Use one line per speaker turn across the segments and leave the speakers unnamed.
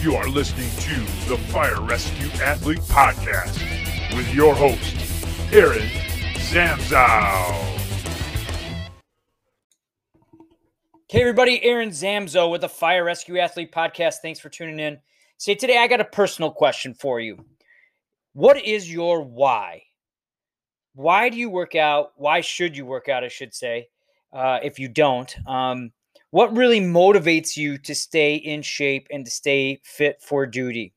You are listening to the Fire Rescue Athlete Podcast with your host, Aaron Zamzow.
Hey, everybody, Aaron Zamzow with the Fire Rescue Athlete Podcast. Thanks for tuning in. Say, today I got a personal question for you. What is your why? Why do you work out? Why should you work out, I should say, uh, if you don't? Um, what really motivates you to stay in shape and to stay fit for duty?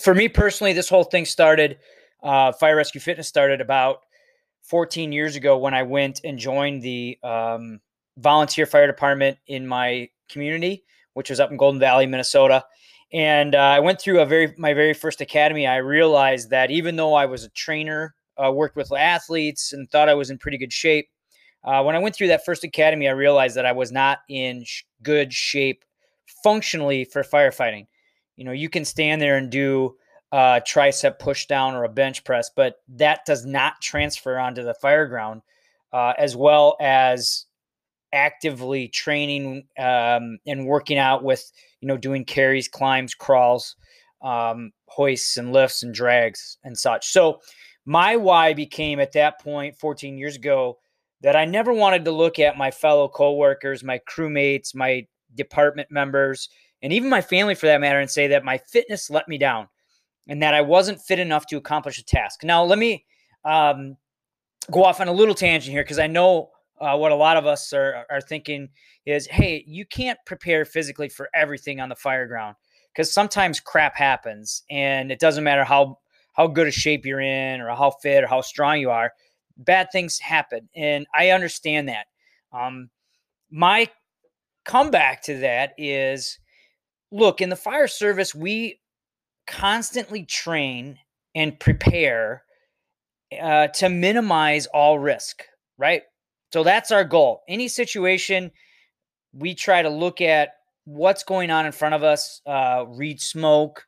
For me personally, this whole thing started, uh, Fire Rescue Fitness started about 14 years ago when I went and joined the um, volunteer fire department in my community, which was up in Golden Valley, Minnesota. And uh, I went through a very my very first academy. I realized that even though I was a trainer, uh, worked with athletes, and thought I was in pretty good shape, uh, when I went through that first academy, I realized that I was not in sh- good shape functionally for firefighting. You know, you can stand there and do a tricep push down or a bench press, but that does not transfer onto the fire ground, uh, as well as actively training um, and working out with, you know, doing carries, climbs, crawls, um, hoists and lifts and drags and such. So my why became at that point 14 years ago that I never wanted to look at my fellow coworkers, my crewmates, my department members, and even my family for that matter, and say that my fitness let me down and that I wasn't fit enough to accomplish a task. Now, let me um, go off on a little tangent here because I know uh, what a lot of us are, are thinking is hey, you can't prepare physically for everything on the fire ground because sometimes crap happens and it doesn't matter how how good a shape you're in or how fit or how strong you are bad things happen, and I understand that. Um, my comeback to that is look, in the fire service, we constantly train and prepare uh, to minimize all risk, right? So that's our goal. Any situation, we try to look at what's going on in front of us, uh, read smoke,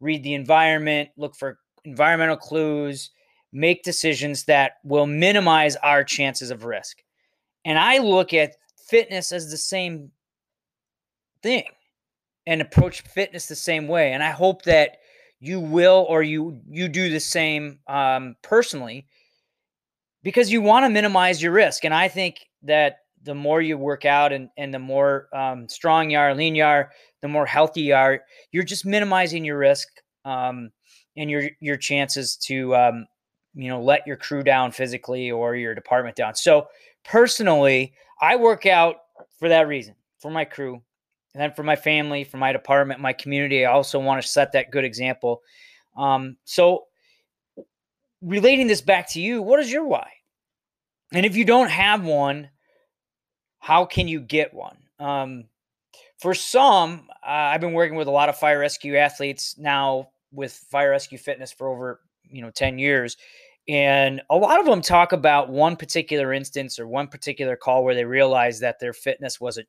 read the environment, look for environmental clues, make decisions that will minimize our chances of risk. And I look at fitness as the same thing and approach fitness the same way. And I hope that you will or you you do the same um, personally because you want to minimize your risk. And I think that the more you work out and, and the more um, strong you are, lean you are, the more healthy you are, you're just minimizing your risk um, and your your chances to um, you know, let your crew down physically or your department down. So personally, I work out for that reason, for my crew, and then for my family, for my department, my community. I also want to set that good example. Um, so relating this back to you, what is your why? And if you don't have one, how can you get one? Um, for some, uh, I've been working with a lot of fire rescue athletes now with fire rescue fitness for over you know 10 years and a lot of them talk about one particular instance or one particular call where they realized that their fitness was a,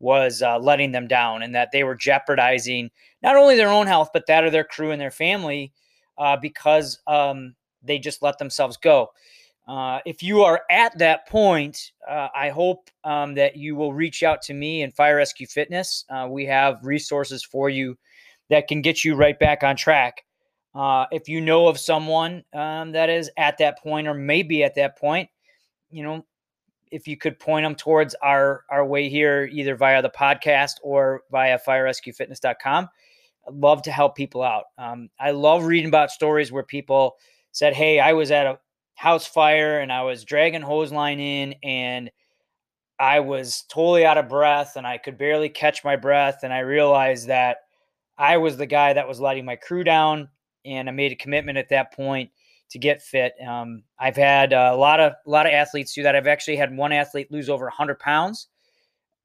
was uh, letting them down and that they were jeopardizing not only their own health but that of their crew and their family uh, because um, they just let themselves go. Uh, if you are at that point, uh, I hope um, that you will reach out to me and Fire Rescue Fitness. Uh, we have resources for you that can get you right back on track. Uh, if you know of someone um, that is at that point or maybe at that point, you know, if you could point them towards our our way here, either via the podcast or via firerescuefitness.com. I'd love to help people out. Um, I love reading about stories where people said, "Hey, I was at a house fire and I was dragging hose line in and." I was totally out of breath and I could barely catch my breath. And I realized that I was the guy that was letting my crew down and I made a commitment at that point to get fit. Um, I've had a lot of a lot of athletes do that. I've actually had one athlete lose over 100 pounds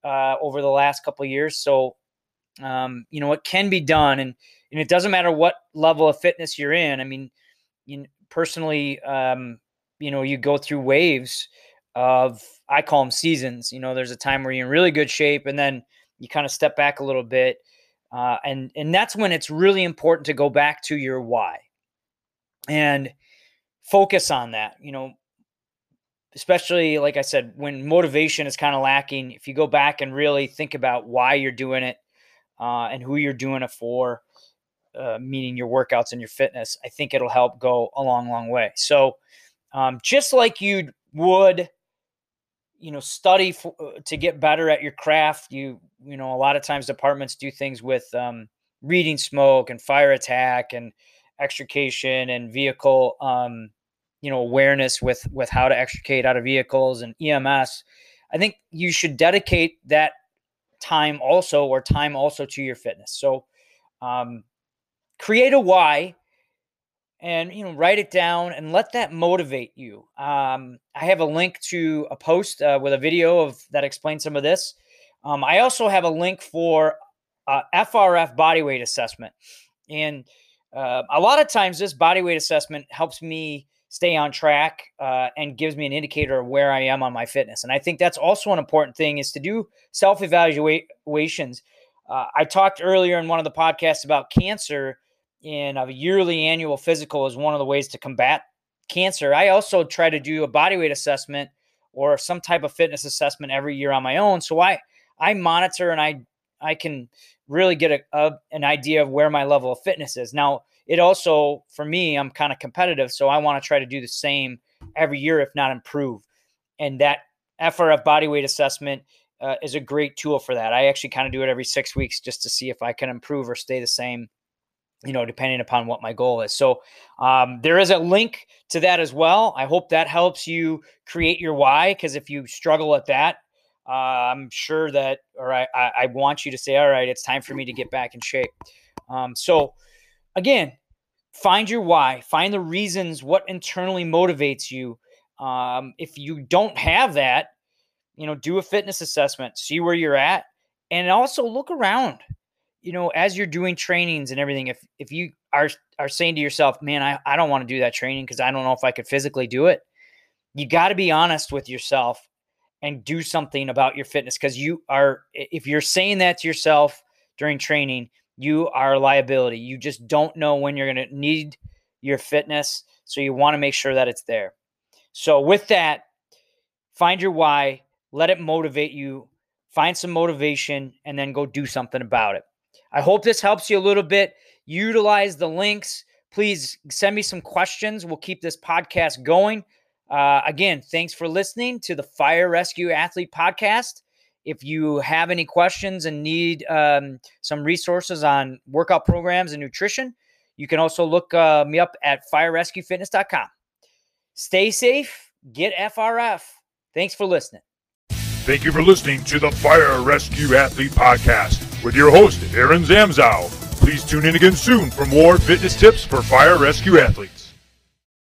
uh, over the last couple years. So, um, you know, it can be done, and and it doesn't matter what level of fitness you're in. I mean, you know, personally, um, you know, you go through waves of I call them seasons. You know, there's a time where you're in really good shape, and then you kind of step back a little bit uh, and and that's when it's really important to go back to your why and focus on that. You know, especially like I said, when motivation is kind of lacking, if you go back and really think about why you're doing it, uh, and who you're doing it for, uh, meaning your workouts and your fitness, I think it'll help go a long, long way. So, um, just like you would, you know, study for, uh, to get better at your craft, you, you know, a lot of times departments do things with um, reading smoke and fire attack and extrication and vehicle, um, you know, awareness with with how to extricate out of vehicles and EMS. I think you should dedicate that time also or time also to your fitness. So um, create a why and you know write it down and let that motivate you um, i have a link to a post uh, with a video of that explains some of this um, i also have a link for uh, frf body weight assessment and uh, a lot of times this body weight assessment helps me stay on track uh, and gives me an indicator of where I am on my fitness. And I think that's also an important thing is to do self evaluations. Uh, I talked earlier in one of the podcasts about cancer, and a yearly annual physical is one of the ways to combat cancer. I also try to do a body weight assessment or some type of fitness assessment every year on my own. So I I monitor and I I can really get a, a an idea of where my level of fitness is. Now, it also for me i'm kind of competitive so i want to try to do the same every year if not improve and that frf body weight assessment uh, is a great tool for that i actually kind of do it every six weeks just to see if i can improve or stay the same you know depending upon what my goal is so um, there is a link to that as well i hope that helps you create your why because if you struggle at that uh, i'm sure that or I, I want you to say all right it's time for me to get back in shape um, so again, find your why, find the reasons, what internally motivates you. Um, if you don't have that, you know, do a fitness assessment, see where you're at, and also look around. You know, as you're doing trainings and everything, if if you are are saying to yourself, "Man, I, I don't want to do that training because I don't know if I could physically do it," you got to be honest with yourself and do something about your fitness because you are. If you're saying that to yourself during training, you are a liability. You just don't know when you're going to need your fitness. So you want to make sure that it's there. So, with that, find your why, let it motivate you, find some motivation, and then go do something about it. I hope this helps you a little bit. Utilize the links. Please send me some questions. We'll keep this podcast going. Uh, again, thanks for listening to the Fire Rescue Athlete Podcast. If you have any questions and need um, some resources on workout programs and nutrition, you can also look uh, me up at firerescuefitness.com. Stay safe, get FRF. Thanks for listening.
Thank you for listening to the Fire Rescue Athlete Podcast with your host, Aaron Zamzow. Please tune in again soon for more fitness tips for fire rescue athletes.